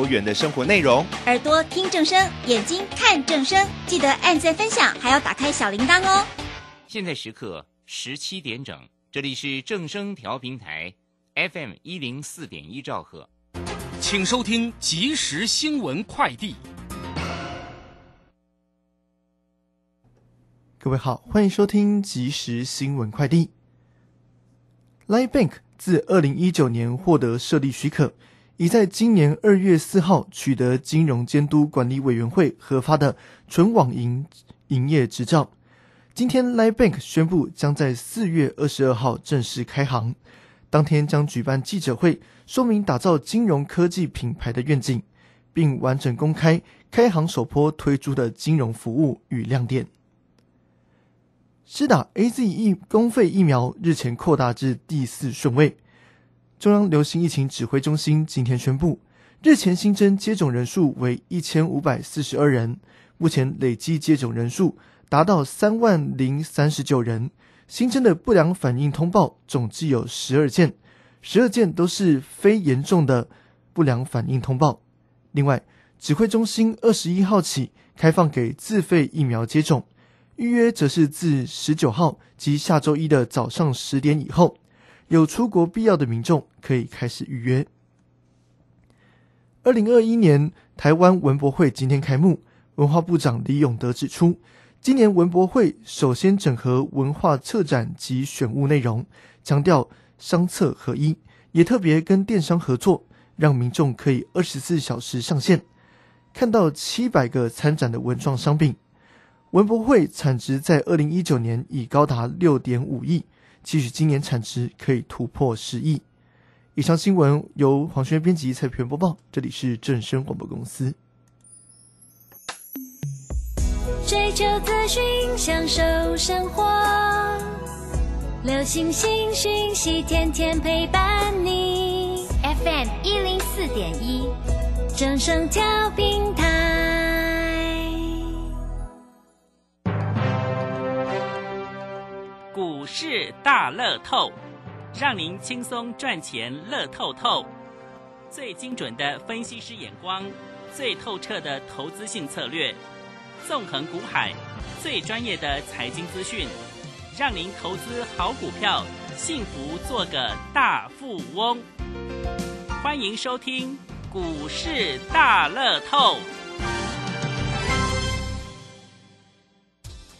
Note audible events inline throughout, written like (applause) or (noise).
多元的生活内容。耳朵听正声，眼睛看正声，记得按赞分享，还要打开小铃铛哦。现在时刻十七点整，这里是正声调频台 FM 一零四点一兆赫，请收听即时新闻快递。各位好，欢迎收听即时新闻快递。Live Bank 自二零一九年获得设立许可，已在今年二月四号取得金融监督管理委员会核发的纯网银营业执照。今天，Line Bank 宣布将在四月二十二号正式开行，当天将举办记者会，说明打造金融科技品牌的愿景，并完整公开开行首波推出的金融服务与亮点。施打 A Z 疫公费疫苗日前扩大至第四顺位。中央流行疫情指挥中心今天宣布，日前新增接种人数为一千五百四十二人，目前累计接种人数达到三万零三十九人。新增的不良反应通报总计有十二件，十二件都是非严重的不良反应通报。另外，指挥中心二十一号起开放给自费疫苗接种。预约则是自十九号及下周一的早上十点以后，有出国必要的民众可以开始预约。二零二一年台湾文博会今天开幕，文化部长李永德指出，今年文博会首先整合文化策展及选物内容，强调商策合一，也特别跟电商合作，让民众可以二十四小时上线，看到七百个参展的文创商品。文博会产值在二零一九年已高达六点五亿，期许今年产值可以突破十亿。以上新闻由黄轩编辑、蔡平播报，这里是正声广播公司。追求资讯，享受生活，流星星讯息，天天陪伴你。FM 一零四点一，正声调频台。股市大乐透，让您轻松赚钱乐透透。最精准的分析师眼光，最透彻的投资性策略，纵横股海，最专业的财经资讯，让您投资好股票，幸福做个大富翁。欢迎收听股市大乐透。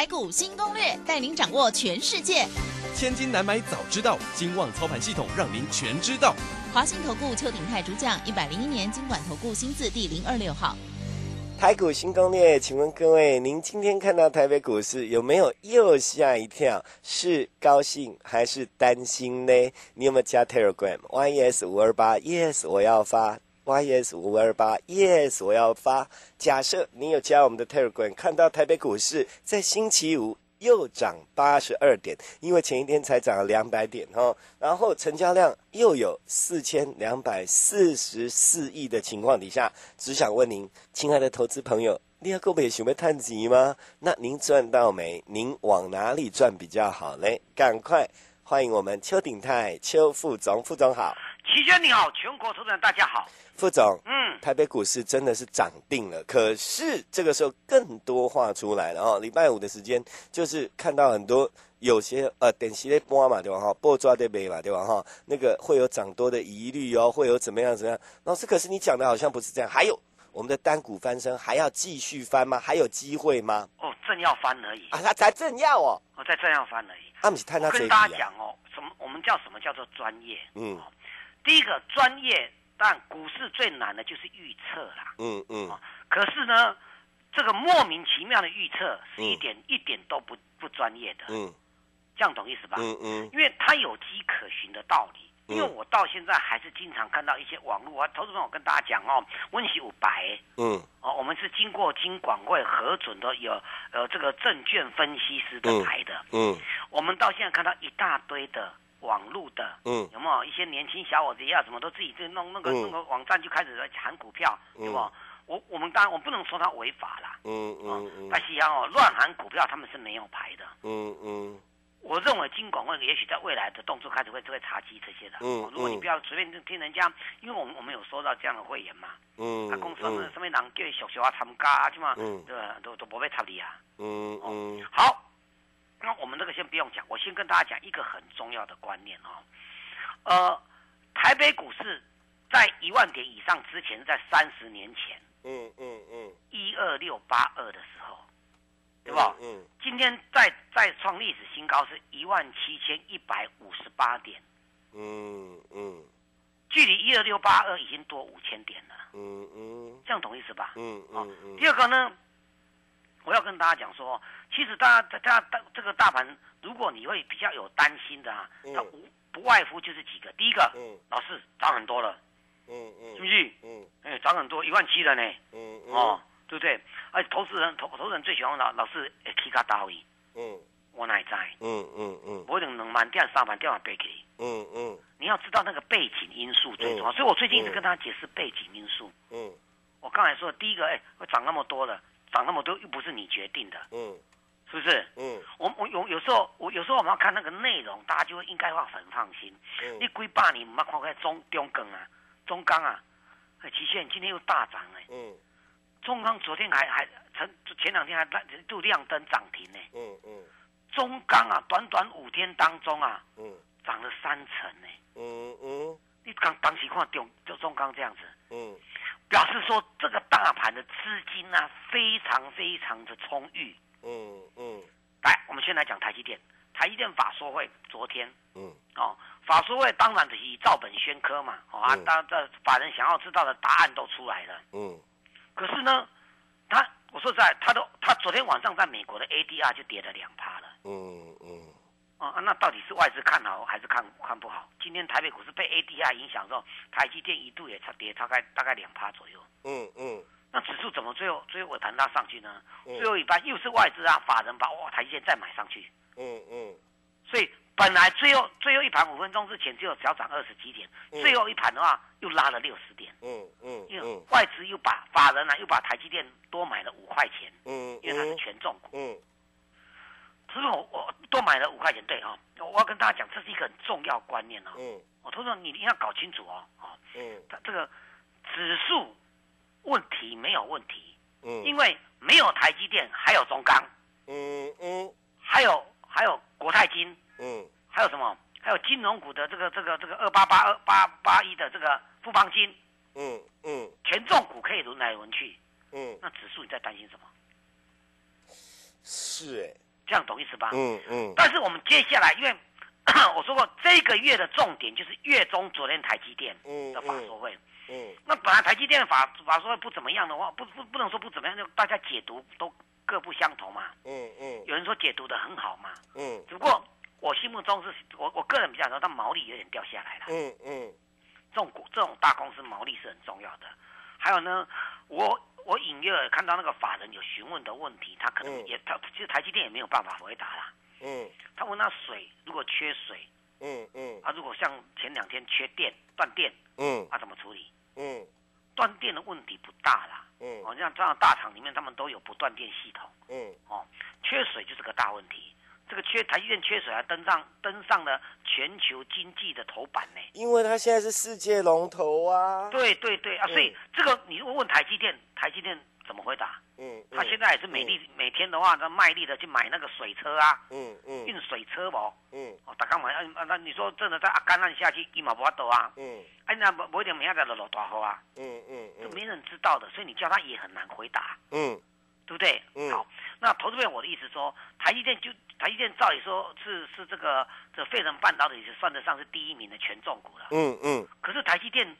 台股新攻略，带您掌握全世界。千金难买早知道，金旺操盘系统让您全知道。华信投顾邱鼎泰主讲，一百零一年经管投顾新字第零二六号。台股新攻略，请问各位，您今天看到台北股市有没有又吓一跳？是高兴还是担心呢？你有没有加 Telegram？Yes 五二八，Yes 我要发。YS 五二八 yes 我要发。假设你有加我们的 Telegram，看到台北股市在星期五又涨八十二点，因为前一天才涨了两百点哈，然后成交量又有四千两百四十四亿的情况底下，只想问您，亲爱的投资朋友，你要够不准备探底吗？那您赚到没？您往哪里赚比较好嘞？赶快欢迎我们邱鼎泰邱副总，副总好。齐轩你好，全国投资人大家好。副总，嗯，台北股市真的是涨定了，可是这个时候更多话出来了哦。礼拜五的时间，就是看到很多有些呃，点息的波嘛，对吧？哈，波抓的背嘛，对吧？哈，那个会有涨多的疑虑哦，会有怎么样怎么样？老师，可是你讲的好像不是这样。还有我们的单股翻身还要继续翻吗？还有机会吗？哦，正要翻而已啊，他才正要哦，哦，在正要翻而已。阿米探他跟大家讲哦，什么？我们叫什么叫做专业？嗯。第一个专业，但股市最难的就是预测啦。嗯嗯。可是呢，这个莫名其妙的预测是一点一点都不不专业的。嗯。这样懂意思吧？嗯嗯。因为它有迹可循的道理。因为我到现在还是经常看到一些网络啊，投资朋友跟大家讲哦，温习五白，嗯，哦，我们是经过金管会核准的，有呃这个证券分析师的牌的，嗯，我们到现在看到一大堆的网络的，嗯，有没有一些年轻小伙子要什么都自己就弄那个那个网站就开始在喊股票，有没？我我们当然我不能说他违法啦，嗯嗯嗯，但是哦乱喊股票他们是没有牌的，嗯嗯。我认为金管会也许在未来的动作开始会会查缉这些的。嗯如果你不要随便听人家，因为我们我们有收到这样的会员嘛。嗯。啊，公司什么什么人叫小小啊参加去嘛？嗯。对吧？都都不会插理啊。嗯嗯。好，那我们这个先不用讲，我先跟大家讲一个很重要的观念哦。呃，台北股市在一万点以上之前，在三十年前。嗯嗯嗯。一二六八二的时候。对吧？嗯，今天再再创历史新高是一万七千一百五十八点，嗯嗯，距离一二六八二已经多五千点了，嗯嗯，这样懂意思吧？嗯嗯嗯。第二个呢，我要跟大家讲说，其实大家大家大这个大盘，如果你会比较有担心的啊，它无不外乎就是几个，第一个，嗯，老师涨很多了，嗯嗯，是不是？嗯，哎，涨很多，一万七了呢，嗯嗯，哦。对不对？而投资人投投资人最喜欢老老是起价大位。嗯，我哪在？嗯嗯嗯，我等两万点、三万点也背起。嗯嗯，你要知道那个背景因素最重要，所以我最近一直跟他解释背景因素。嗯，我刚才说第一个，哎，会涨那么多了，涨那么多又不是你决定的。嗯，是不是？嗯，我我有有时候我有时候我们要看那个内容，大家就会应该会很放心。嗯，你几百年唔要看看中中钢啊，中钢啊，哎，期限今天又大涨哎。嗯。中钢昨天还还前前两天还亮就亮灯涨停呢。嗯嗯。中钢啊，短短五天当中啊，嗯，涨了三成呢。嗯嗯。你刚当时看中就中钢这样子，嗯，表示说这个大盘的资金啊非常非常的充裕。嗯嗯。来，我们先来讲台积电。台积电法说会昨天，嗯，哦，法说会当然是以照本宣科嘛，哦啊，当这法人想要知道的答案都出来了。嗯。可是呢，他我说实在，他都他昨天晚上在美国的 ADR 就跌了两趴了。嗯嗯。啊，那到底是外资看好还是看看不好？今天台北股市被 ADR 影响之后，台积电一度也差跌大概大概两趴左右。嗯嗯。那指数怎么最后最后弹拉上去呢？最后一盘又是外资啊，法人把哇台积电再买上去。嗯嗯。所以本来最后最后一盘五分钟之前只有小涨二十几点，最后一盘的话又拉了六十点。嗯嗯，因为外资又把法人呢又把台积电多买了五块钱。嗯因为它是权重股。嗯。所以我我多买了五块钱，对哈，我要跟大家讲，这是一个很重要观念哦。嗯。我同时你一定要搞清楚哦，哦。嗯。它这个指数问题没有问题。嗯。因为没有台积电，还有中钢。嗯嗯。还有。还有国泰金，嗯，还有什么？还有金融股的这个这个这个二八八二八八一的这个富邦金，嗯嗯，权重股可以轮来轮去，嗯，那指数你在担心什么？是哎，这样懂意思吧？嗯嗯。但是我们接下来，因为 (coughs) 我说过这个月的重点就是月中昨天台积电的法说会，嗯，那本来台积电法法说不怎么样的话，不不不能说不怎么样，就大家解读都。各不相同嘛，嗯嗯，有人说解读的很好嘛，嗯，只不过我心目中是我我个人比较说，它毛利有点掉下来了，嗯嗯，这种股这种大公司毛利是很重要的。还有呢，我我隐约看到那个法人有询问的问题，他可能也他其实台积电也没有办法回答啦，嗯，他问他水如果缺水，嗯嗯，啊如果像前两天缺电断电，嗯，啊怎么处理？嗯，断电的问题不大啦。嗯，哦，像这样大厂里面，他们都有不断电系统。嗯，哦，缺水就是个大问题。这个缺台积电缺水，还登上登上了全球经济的头版呢。因为它现在是世界龙头啊。对对对啊，所以这个你如果问台积电，台积电。怎么回答？嗯，他现在也是每力每天的话，他卖力的去买那个水车啊，嗯嗯，运水车不？嗯，哦，大刚买，啊，那你说真的在干旱下去一毛不多啊？嗯，哎，那不不一定明天在落落大雨啊？嗯嗯，这没人知道的，所以你叫他也很难回答。嗯，对不对？嗯，好，那投资面我的意思说，台积电就台积电，照理说是是这个这费城半导体是算得上是第一名的权重股了。嗯嗯，可是台积电。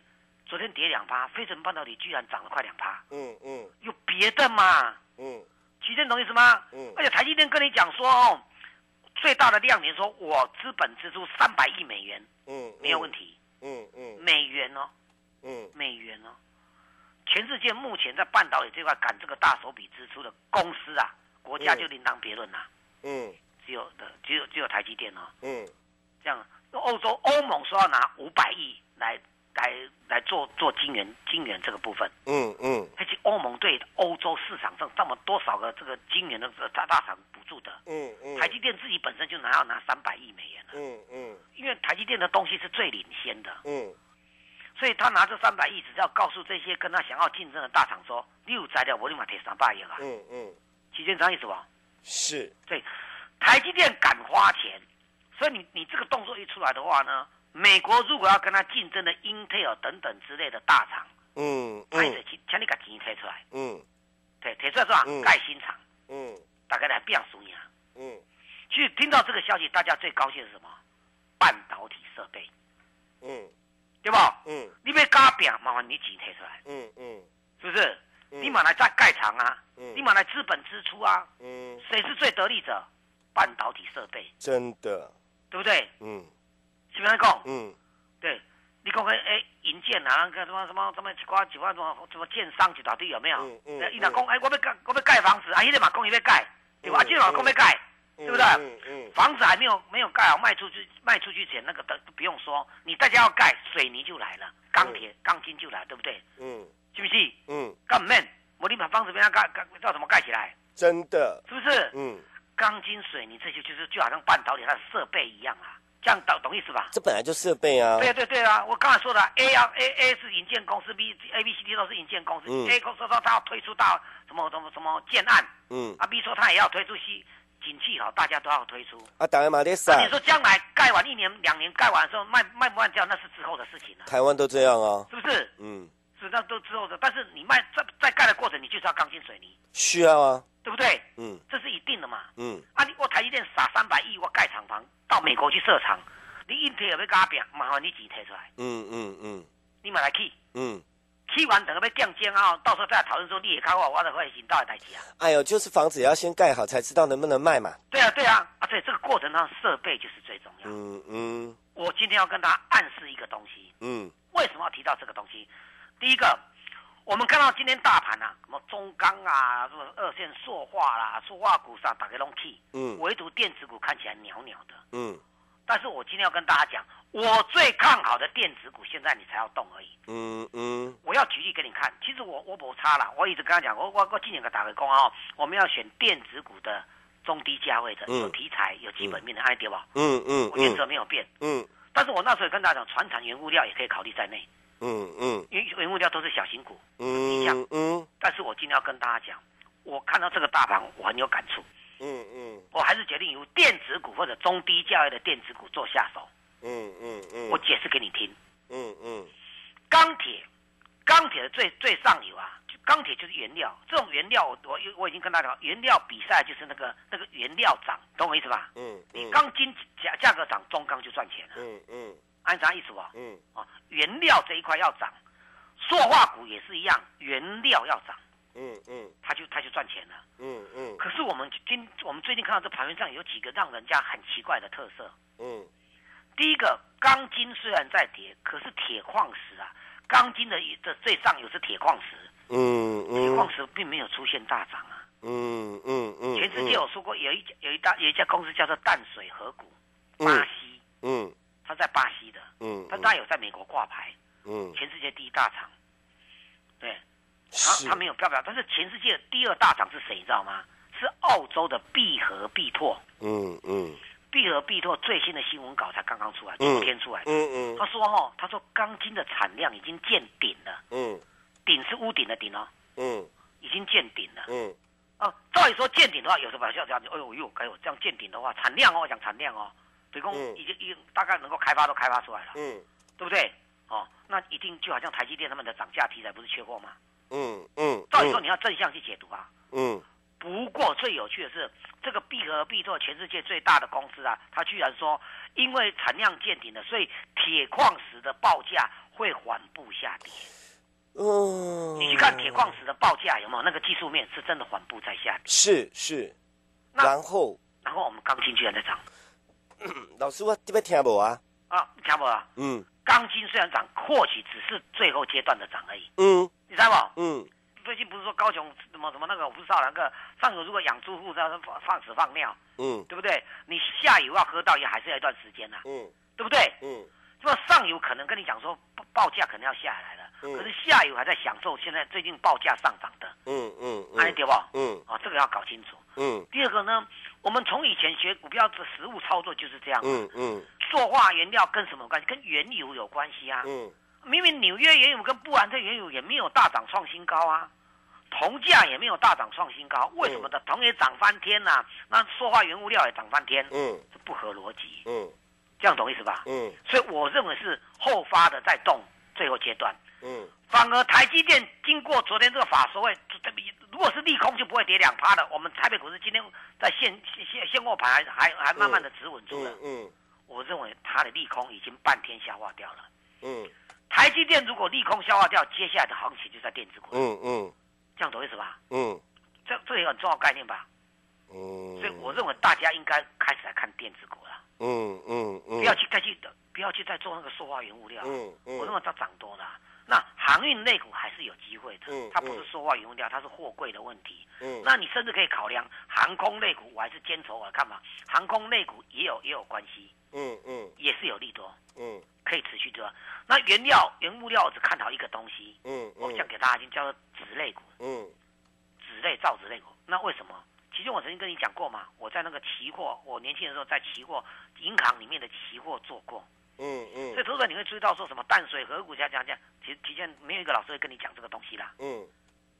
昨天跌两趴，飞成半导体居然涨了快两趴。嗯嗯，有别的吗？嗯，其实懂意思吗？嗯，而且台积电跟你讲说哦，最大的亮点说我资本支出三百亿美元，嗯，没有问题。嗯嗯美元哦，嗯，美元哦，全世界目前在半导体这块赶这个大手笔支出的公司啊，国家就另当别论啦。嗯，只有的只有只有台积电哦。嗯，这样欧洲欧盟说要拿五百亿来来来做做晶圆晶圆这个部分。嗯嗯，而且欧盟对欧洲市场上这么多少个这个晶圆的大大厂补助的。嗯嗯，台积电自己本身就拿要拿三百亿美元了。嗯嗯，因为台积电的东西是最领先的。嗯，所以他拿这三百亿，只是要告诉这些跟他想要竞争的大厂说，你有材料，我立马贴三百亿啊。嗯嗯，期间啥意思吧？是对，台积电敢花钱，所以你你这个动作一出来的话呢，美国如果要跟他竞争的 Intel 等等之类的大厂，嗯，他也得请请你把钱提出来，嗯，对，提出来是吧？盖新厂，嗯，大概来变输赢，嗯，其实听到这个消息，大家最高兴是什么？半导体设备，嗯，对吧？嗯，你被嘎扁，麻烦你钱提出来，嗯嗯，是不是？你马来再盖厂啊！你马来资本支出啊！嗯。谁是最得利者？半导体设备，真的，对不对？嗯，是不是讲？嗯，对，你讲个哎，银建啊，个什么什么什么几块几块什么什么建商一大堆有没有？嗯嗯，伊若讲哎，我要盖我要盖房子，啊，伊立马讲伊要盖，对吧？啊，今晚讲要盖，对不对？嗯嗯，房子还没有没有盖好，卖出去卖出去前那个都不用说，你大家要盖，水泥就来了，钢铁钢筋就来，对不对？嗯。是不是？嗯，干面，我你把房子被他盖盖，叫什么盖起来？真的，是不是？嗯，钢筋水泥这些就是就好像半导体它的设备一样啊，这样懂懂意思吧？这本来就设备啊。对对对啊，我刚才说的 A 啊 A A 是引荐公司，B A B C D 都是引荐公司。A 公司说他要推出到什么什么什么建案，嗯，啊 B 说他也要推出 C，景气好，大家都要推出。啊，当然嘛，这是。你说将来盖完一年两年盖完的时候卖卖不卖掉，那是之后的事情了。台湾都这样啊，是不是？嗯。是那都之后的，但是你卖在在盖的过程，你就是要钢筋水泥，需要啊，对不对？嗯，这是一定的嘛。嗯，啊，你我台积电撒三百亿，我盖厂房到美国去设厂，你硬贴要跟他拼，麻烦你钱提出来。嗯嗯嗯，你买来去。嗯，去完等个被降价啊，到时候再讨论说你也开我，我的会行到的代志啊。哎呦，就是房子也要先盖好，才知道能不能卖嘛。对啊对啊，啊对，这个过程上设备就是最重要。嗯嗯，我今天要跟大家暗示一个东西。嗯，为什么要提到这个东西？第一个，我们看到今天大盘啊，什么中钢啊，什么二线塑化啦、塑化股上打开龙气，嗯，唯独电子股看起来袅袅的，嗯。但是我今天要跟大家讲，我最看好的电子股，现在你才要动而已，嗯嗯。我要举例给你看，其实我我不差啦，我一直跟他讲，我我我今年个打个工啊，我们要选电子股的中低价位的，有题材、有基本面的，哎对吧？嗯嗯。我原则没有变，嗯。但是我那时候也跟大家讲，船产原物料也可以考虑在内。嗯嗯，因为原物料都是小型股，嗯嗯，但是我今天要跟大家讲，我看到这个大盘，我很有感触，嗯嗯，我还是决定由电子股或者中低价位的电子股做下手，嗯嗯嗯，我解释给你听，嗯嗯，钢铁，钢铁的最最上游啊，钢铁就是原料，这种原料我我我已经跟大家讲，原料比赛就是那个那个原料涨，懂我意思吧？嗯，你钢筋价价格涨，中钢就赚钱了，嗯嗯。按啥意思吧？嗯。啊，原料这一块要涨，塑化股也是一样，原料要涨，嗯嗯，他就他就赚钱了，嗯嗯。可是我们今我们最近看到这盘面上有几个让人家很奇怪的特色，嗯，第一个钢筋虽然在跌，可是铁矿石啊，钢筋的这最上游是铁矿石，嗯嗯，铁矿石并没有出现大涨啊，嗯嗯嗯。全世界我说过有一有一大有一家公司叫做淡水河谷，巴西，嗯。他在巴西的，嗯，他当然有在美国挂牌，嗯，全世界第一大厂，对，他他没有标表，但是全世界第二大厂是谁？你知道吗？是澳洲的必和必拓，嗯嗯，必和必拓最新的新闻稿才刚刚出来，昨天出来，嗯嗯，他说哈，他说钢筋的产量已经见顶了，嗯，顶是屋顶的顶哦，嗯，已经见顶了，嗯，哦，照理说见顶的话，有什么要这样？哎呦呦，哎呦，这样见顶的话，产量哦，讲产量哦。北工已经已经大概能够开发都开发出来了，嗯，对不对？哦，那一定就好像台积电他们的涨价题材不是缺货吗？嗯嗯，照理说你要正向去解读啊，嗯。不过最有趣的是，这个必和必做全世界最大的公司啊，他居然说，因为产量见顶了，所以铁矿石的报价会缓步下跌。哦，你去看铁矿石的报价有没有那个技术面是真的缓步在下跌？是是，然后然后我们钢筋居然在涨。(clears throat) 老师，我这边听无啊？啊，听无啊？嗯，钢筋虽然涨，或许只是最后阶段的涨而已。嗯，你知道不？嗯。最近不是说高雄什么什么那个，我不知道那个上游如果养猪户在放放屎放尿，嗯，对不对？你下游要喝到也还是要一段时间呐，嗯，对不对？嗯，那么上游可能跟你讲说报价可能要下来了，嗯，可是下游还在享受现在最近报价上涨的，嗯嗯，哎对不？嗯，啊，这个要搞清楚。嗯，第二个呢，我们从以前学股票的实物操作就是这样，嗯嗯，塑化原料跟什么关系？跟原油有关系啊，嗯。明明纽约原油跟布兰特原油也没有大涨创新高啊，铜价也没有大涨创新高，为什么的？铜也涨翻天呐，那塑化原物料也涨翻天，嗯，这不合逻辑，嗯，这样懂意思吧？嗯，所以我认为是后发的在动，最后阶段，嗯，反而台积电经过昨天这个法说会，这如果是利空就不会跌两趴的。我们台北股市今天在现现现货盘还还还慢慢的止稳住了，嗯，我认为它的利空已经半天消化掉了，嗯。台积电如果利空消化掉，接下来的行情就在电子股。嗯嗯，这样懂意思吧？嗯，这这也很重要概念吧？嗯，所以我认为大家应该开始来看电子股了。嗯嗯嗯，不要去再去，不要去再做那个塑化原物料。嗯嗯，我认为它涨多了。那航运类股还是有机会的。嗯，它不是说话原物料，它是货柜的问题。嗯，那你甚至可以考量航空类股，我还是坚守我看嘛。航空类股也有也有关系。嗯嗯，也是有利多。嗯。可以持续的，那原料、原物料只看好一个东西，嗯，我讲给大家听，叫做纸类股，嗯，纸类、造纸类股。那为什么？其实我曾经跟你讲过嘛，我在那个期货，我年轻的时候在期货银行里面的期货做过，嗯嗯。所以投资者你会注意到说什么淡水河谷这样这样，其实提前没有一个老师会跟你讲这个东西啦，嗯。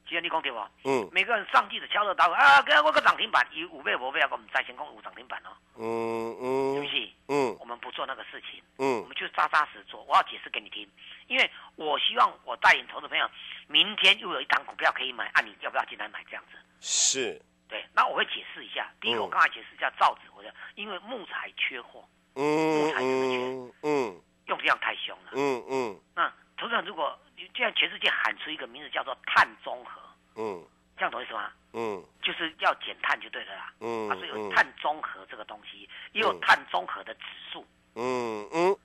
提前你讲对不？嗯。每个人上帝的敲锣打鼓啊，给我个涨停板，有五倍、五倍啊，我们在先攻五涨停板哦。嗯嗯。对不起。嗯。我们不做那个事情。嗯。我们就扎扎实做。我要解释给你听，因为我希望我带领投资朋友，明天又有一档股票可以买，啊，你要不要进来买？这样子。是。对，那我会解释一下。第一个，我刚才解释一下造纸，我讲，因为木材缺货。嗯木材真的缺。太凶了。嗯嗯。那投资者如果。现在全世界喊出一个名字叫做碳中和，嗯，这样懂意思吗？嗯，就是要减碳就对了啦。嗯，它是有碳中和这个东西，也有碳中和的指数。嗯嗯，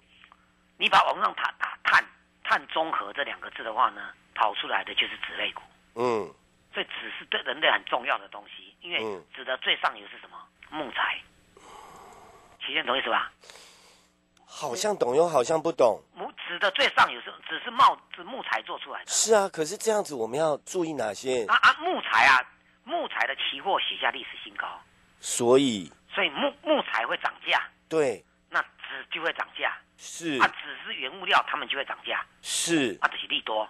你把网上打打碳碳中和这两个字的话呢，跑出来的就是纸类股。嗯，所以纸是对人类很重要的东西，因为纸的最上游是什么？木材。齐先懂意思吧？好像懂又好像不懂。木纸的最上有时候只是帽子木材做出来的。是啊，可是这样子我们要注意哪些？啊啊，木材啊，木材的期货写下历史新高。所以。所以木木材会涨价。对。那纸就会涨价。是。啊，纸是原物料，他们就会涨价。是。啊，这是利多。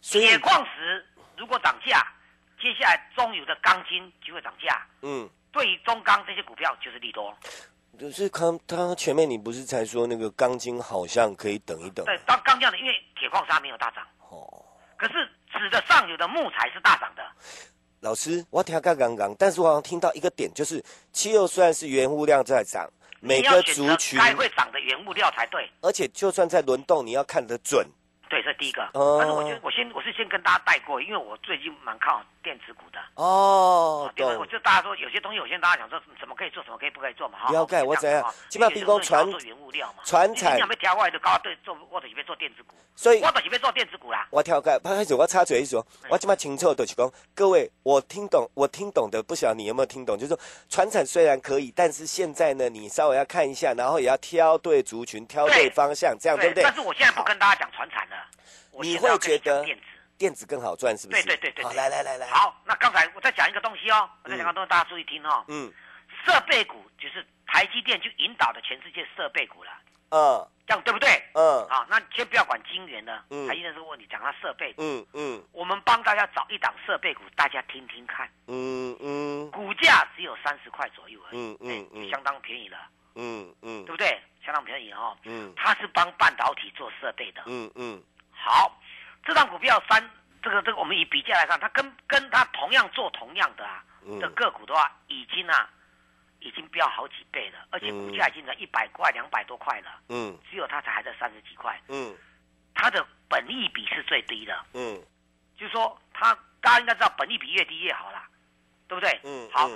铁矿石如果涨价，接下来中油的钢筋就会涨价。嗯。对于中钢这些股票就是利多。就是刚他前面你不是才说那个钢筋好像可以等一等？对，当钢价的，因为铁矿砂没有大涨。哦。可是指的上游的木材是大涨的。老师，我听刚刚刚，但是我好像听到一个点，就是汽油虽然是原物料在涨，每个族群该会涨的原物料才对。而且就算在轮动，你要看得准。对，这第一个。但是我觉得，我先我是先跟大家带过，因为我最近蛮看好电子股的。哦。对。我就大家说有些东西，有些大家讲说怎么可以做，什么可以不可以做嘛？不要盖，我怎样？起码比如传原物料嘛。传产。你要没调过来就高对做，我就是要做电子股。所以。我就是要做电子股啦。我调盖，不好意思，我插嘴一说，我起码清楚就是讲，各位，我听懂，我听懂的，不晓得你有没有听懂？就是说，传产虽然可以，但是现在呢，你稍微要看一下，然后也要挑对族群，挑对方向，这样对不对？但是我现在不跟大家讲传产了。你会觉得电子更好赚，是不是？对对对对。好，来来来来。好，那刚才我再讲一个东西哦，我再讲个东西，大家注意听哦。嗯。设备股就是台积电就引导的全世界设备股了。嗯。这样对不对？嗯。好，那先不要管晶圆了。嗯。台积电这个问你，讲它设备。嗯嗯。我们帮大家找一档设备股，大家听听看。嗯嗯。股价只有三十块左右而已。嗯嗯嗯。相当便宜了。嗯嗯。对不对？相当便宜哦。嗯。它是帮半导体做设备的。嗯嗯。好，这张股票三，这个这个我们以比价来看，它跟跟它同样做同样的啊的个股的话，已经啊已经飙好几倍了，而且股价已经在一百块、两百多块了。嗯，只有它才还在三十几块。嗯，它的本益比是最低的。嗯，就是说它大家应该知道，本益比越低越好啦，对不对？嗯，好，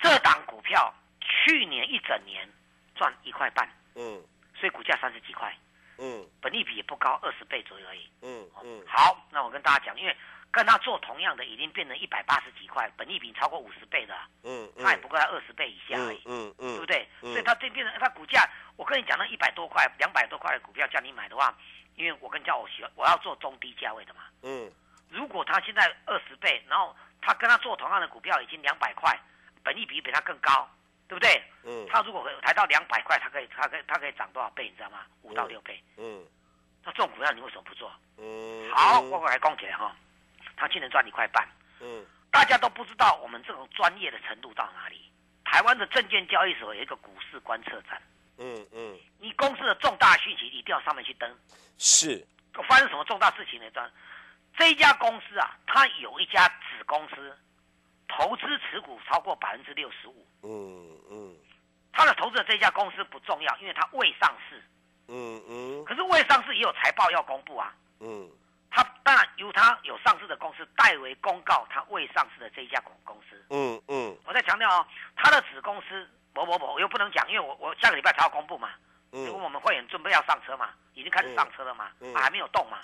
这档股票去年一整年赚一块半。嗯，所以股价三十几块。嗯，本利比也不高，二十倍左右而已。嗯嗯，好，那我跟大家讲，因为跟他做同样的，已经变成一百八十几块，本利比超过五十倍的，嗯，他也不过在二十倍以下而已，嗯嗯，对不对？所以它这变成它股价，我跟你讲，那一百多块、两百多块的股票叫你买的话，因为我跟叫我喜欢，我要做中低价位的嘛，嗯，如果他现在二十倍，然后他跟他做同样的股票已经两百块，本利比比他更高。对不对？嗯，它如果抬到两百块，它可以，它可以，它可以涨多少倍？你知道吗？五到六倍。嗯，那这种股票你为什么不做？嗯，好，我我来讲起来哈，它今年赚一块半。嗯，大家都不知道我们这种专业的程度到哪里。台湾的证券交易所有一个股市观测站。嗯嗯，你公司的重大讯息一定要上面去登。是。发生什么重大事情呢？这一家公司啊，它有一家子公司。投资持股超过百分之六十五。嗯嗯，他的投资的这家公司不重要，因为他未上市。嗯嗯。可是未上市也有财报要公布啊。嗯。他当然由他有上市的公司代为公告他未上市的这一家公公司。嗯嗯。我再强调哦，他的子公司某某某，我又不能讲，因为我我下个礼拜才要公布嘛。嗯。因为我们会员准备要上车嘛，已经开始上车了嘛，还没有动嘛。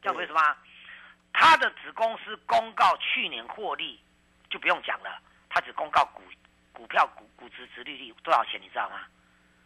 这样为什么？他的子公司公告去年获利。就不用讲了，他只公告股股票股股值值利率多少钱，你知道吗？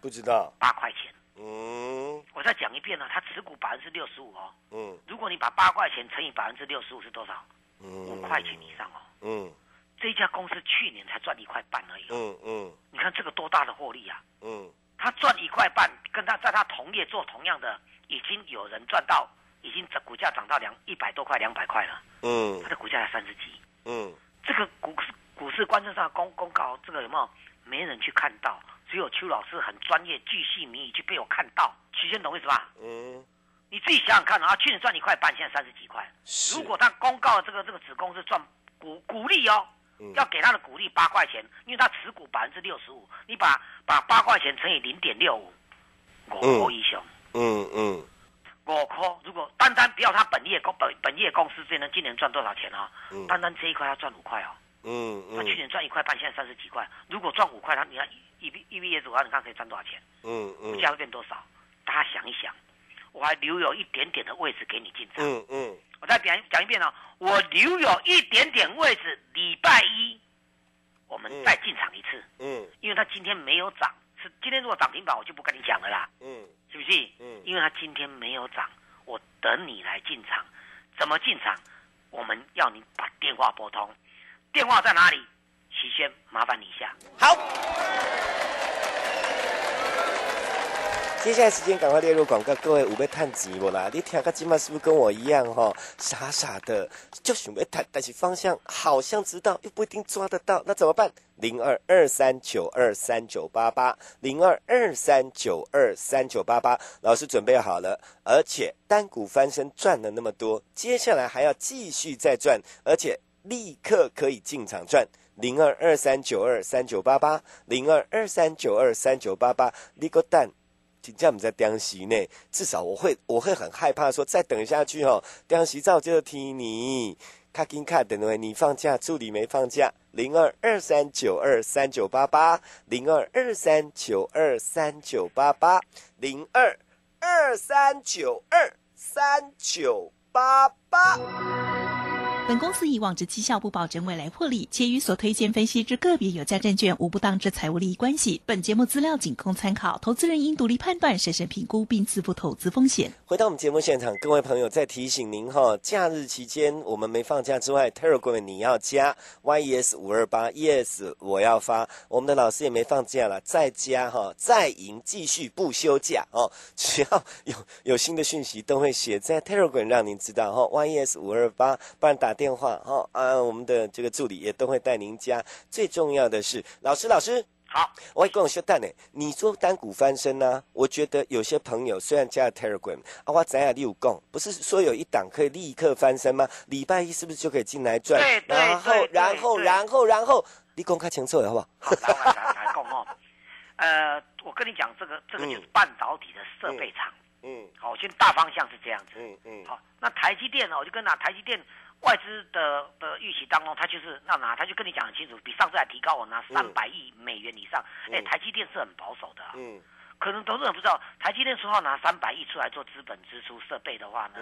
不知道。八块钱。嗯。我再讲一遍呢，他持股百分之六十五哦。嗯。如果你把八块钱乘以百分之六十五是多少？嗯。五块钱以上哦。嗯。这家公司去年才赚一块半而已。嗯嗯。你看这个多大的获利啊！嗯。他赚一块半，跟他在他同业做同样的，已经有人赚到，已经股价涨到两一百多块、两百块了。嗯。他的股价才三十几。嗯。这个股市股市观测上公公告，这个有没有没人去看到？只有邱老师很专业、巨细靡遗去被我看到。齐先懂意思吧？嗯。你自己想想看啊，去年赚一块半，现在三十几块。如果他公告这个这个子公司赚股股利哦，要给他的股利八块钱，因为他持股百分之六十五，你把把八块钱乘以零点六五，五块以上。嗯嗯。五块，如果单单不要他本业公本本业公司，这能今年赚多少钱啊？单单这一块要赚五块哦。嗯嗯。他去年赚一块半，现在三十几块。如果赚五块，他你看一一一毕业主啊，你看可以赚多少钱？嗯嗯。股价会变多少？大家想一想，我还留有一点点的位置给你进场。嗯嗯。我再讲讲一遍哦，我留有一点点位置，礼拜一我们再进场一次。嗯。因为他今天没有涨，是今天如果涨停板，我就不跟你讲了啦。嗯。是不是？嗯，因为他今天没有涨，我等你来进场。怎么进场？我们要你把电话拨通。电话在哪里？齐轩，麻烦你一下。好。接下来时间赶快列入广告，各位五倍探级不啦？你听个今晚是不是跟我一样哈？傻傻的就准备探，但是方向好像知道，又不一定抓得到，那怎么办？零二二三九二三九八八，零二二三九二三九八八，老师准备好了，而且单股翻身赚了那么多，接下来还要继续再赚，而且立刻可以进场赚。零二二三九二三九八八，零二二三九二三九八八，你个蛋！请叫我们在江西呢，至少我会我会很害怕说再等下去哦，江西照就听你，卡金卡等为你放假，助理没放假，零二二三九二三九八八，零二二三九二三九八八，零二二三九二三九八八。本公司以往之绩效不保证未来获利，且与所推荐分析之个别有价证券无不当之财务利益关系。本节目资料仅供参考，投资人应独立判断、审慎评估并自负投资风险。回到我们节目现场，各位朋友再提醒您哈，假日期间我们没放假之外，Telegram 你要加 YES 五二八 Yes 我要发，我们的老师也没放假了，再加哈，再赢继续不休假哦。只要有有新的讯息，都会写在 Telegram 让您知道哈，YES 五二八，不然打。电话哈啊，我们的这个助理也都会带您加。最重要的是，老师老师好，我会跟我说蛋呢。你做单股翻身呢？我觉得有些朋友虽然加了 Telegram 啊，我怎样六共不是说有一档可以立刻翻身吗？礼拜一是不是就可以进来赚？对对然后然后然后然后你公开清楚好不好？好，来来共哦。呃，我跟你讲，这个这个就是半导体的设备厂。嗯。好，先大方向是这样子。嗯嗯。好，那台积电呢？我就跟那台积电。外资的的预期当中，他就是要拿，他就跟你讲很清楚，比上次还提高，我拿三百亿美元以上。哎，台积电是很保守的。嗯。可能投资人不知道，台积电说要拿三百亿出来做资本支出设备的话呢，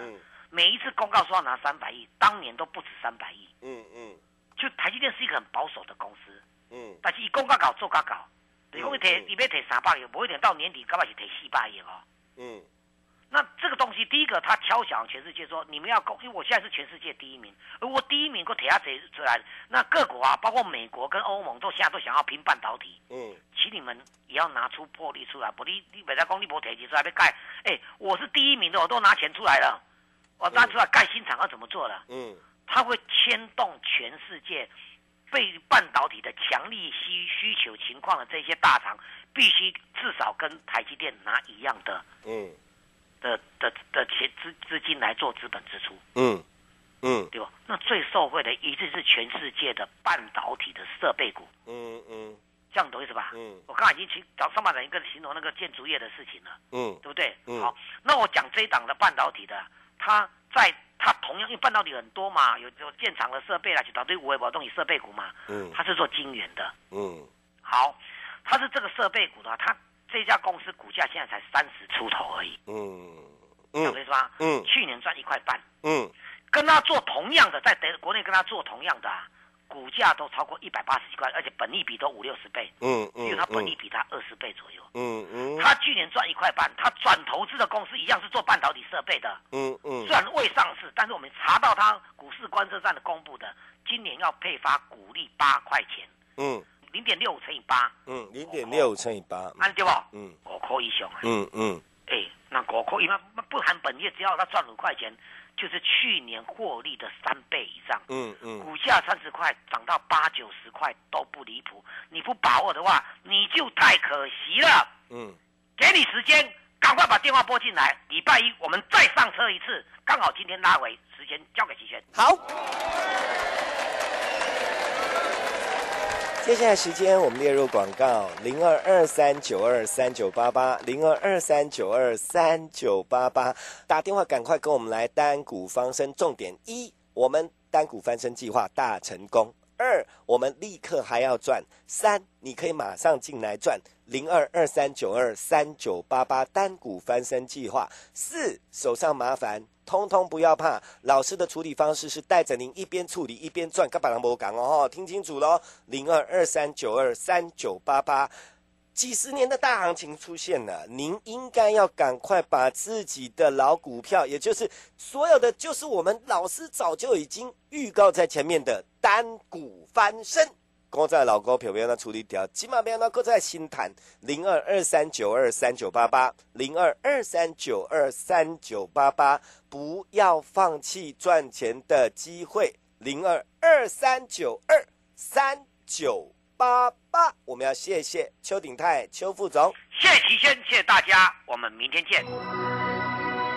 每一次公告说要拿三百亿，当年都不止三百亿。嗯嗯，就台积电是一个很保守的公司。嗯，但是以公告搞做搞搞，你讲你提你要提三百亿，不一定到年底，搞不是提四百亿哦。嗯。那这个东西，第一个他敲响全世界说你们要攻，因为我现在是全世界第一名，而我第一名，我铁下谁出来？那各国啊，包括美国跟欧盟，都现在都想要拼半导体。嗯，请你们也要拿出魄力出来，不你你北在工力博铁起出来被盖，哎，我是第一名的，我都拿钱出来了，我拿出来盖新厂要怎么做了？嗯，它会牵动全世界被半导体的强力需需求情况的这些大厂，必须至少跟台积电拿一样的。嗯。的的的钱资资金来做资本支出，嗯嗯，对吧？那最受惠的一定是全世界的半导体的设备股，嗯嗯，这样懂意思吧？嗯，我刚才已经去找上半场一个形容那个建筑业的事情了，嗯，对不对？嗯，好，那我讲这一档的半导体的，它在它同样因为半导体很多嘛，有有建厂的设备啦，就导对五维宝动力设备股嘛，嗯，它是做晶圆的，嗯，好，它是这个设备股的，它。这家公司股价现在才三十出头而已，嗯，懂我意思吗？嗯，去年赚一块半，嗯，跟他做同样的，在德国内跟他做同样的，股价都超过一百八十几块，而且本利比都五六十倍，嗯嗯，因为他本利比他二十倍左右，嗯嗯，他去年赚一块半，他转投资的公司一样是做半导体设备的，嗯嗯，虽然未上市，但是我们查到他股市观测站的公布的，今年要配发股利八块钱，嗯。零点六乘以八，嗯，零点六乘以八，按对不？嗯，五块以上啊，嗯嗯，哎，那五块，因为不含本业，只要他赚五块钱，就是去年获利的三倍以上，嗯嗯，股价三十块涨到八九十块都不离谱，你不把握的话，你就太可惜了，嗯，给你时间，赶快把电话拨进来，礼拜一我们再上车一次，刚好今天拉回，时间交给齐轩，好。接下来时间，我们列入广告：零二二三九二三九八八，零二二三九二三九八八。打电话赶快跟我们来单股方身，重点一，我们单股翻身计划大成功；二，我们立刻还要赚；三，你可以马上进来赚。零二二三九二三九八八单股翻身计划；四，手上麻烦。通通不要怕，老师的处理方式是带着您一边处理一边赚，跟百郎博讲哦，听清楚喽，零二二三九二三九八八，几十年的大行情出现了，您应该要赶快把自己的老股票，也就是所有的，就是我们老师早就已经预告在前面的单股翻身。公在老高票票那处理掉，起码不要那搁在心谈。零二二三九二三九八八，零二二三九二三九八八，不要放弃赚钱的机会。零二二三九二三九八八，我们要谢谢邱鼎泰邱副总，谢谢齐轩，谢谢大家，我们明天见。